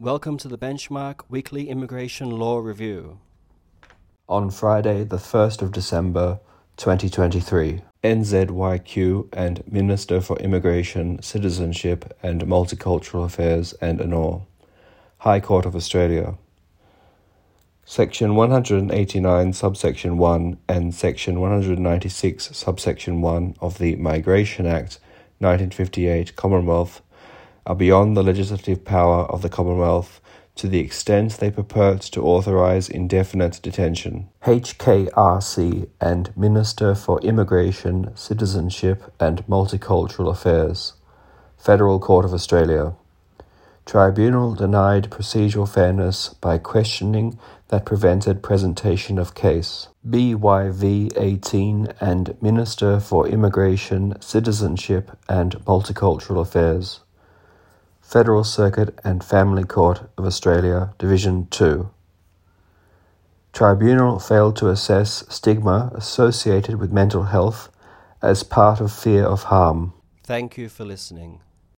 Welcome to the Benchmark Weekly Immigration Law Review. On Friday, the 1st of December 2023, NZYQ and Minister for Immigration, Citizenship and Multicultural Affairs and ANOR, High Court of Australia. Section 189, subsection 1 and Section 196, subsection 1 of the Migration Act 1958 Commonwealth are beyond the legislative power of the Commonwealth to the extent they purport to authorise indefinite detention. HKRC and Minister for Immigration, Citizenship and Multicultural Affairs. Federal Court of Australia. Tribunal denied procedural fairness by questioning that prevented presentation of case. BYV 18 and Minister for Immigration, Citizenship and Multicultural Affairs. Federal Circuit and Family Court of Australia, Division 2. Tribunal failed to assess stigma associated with mental health as part of fear of harm. Thank you for listening.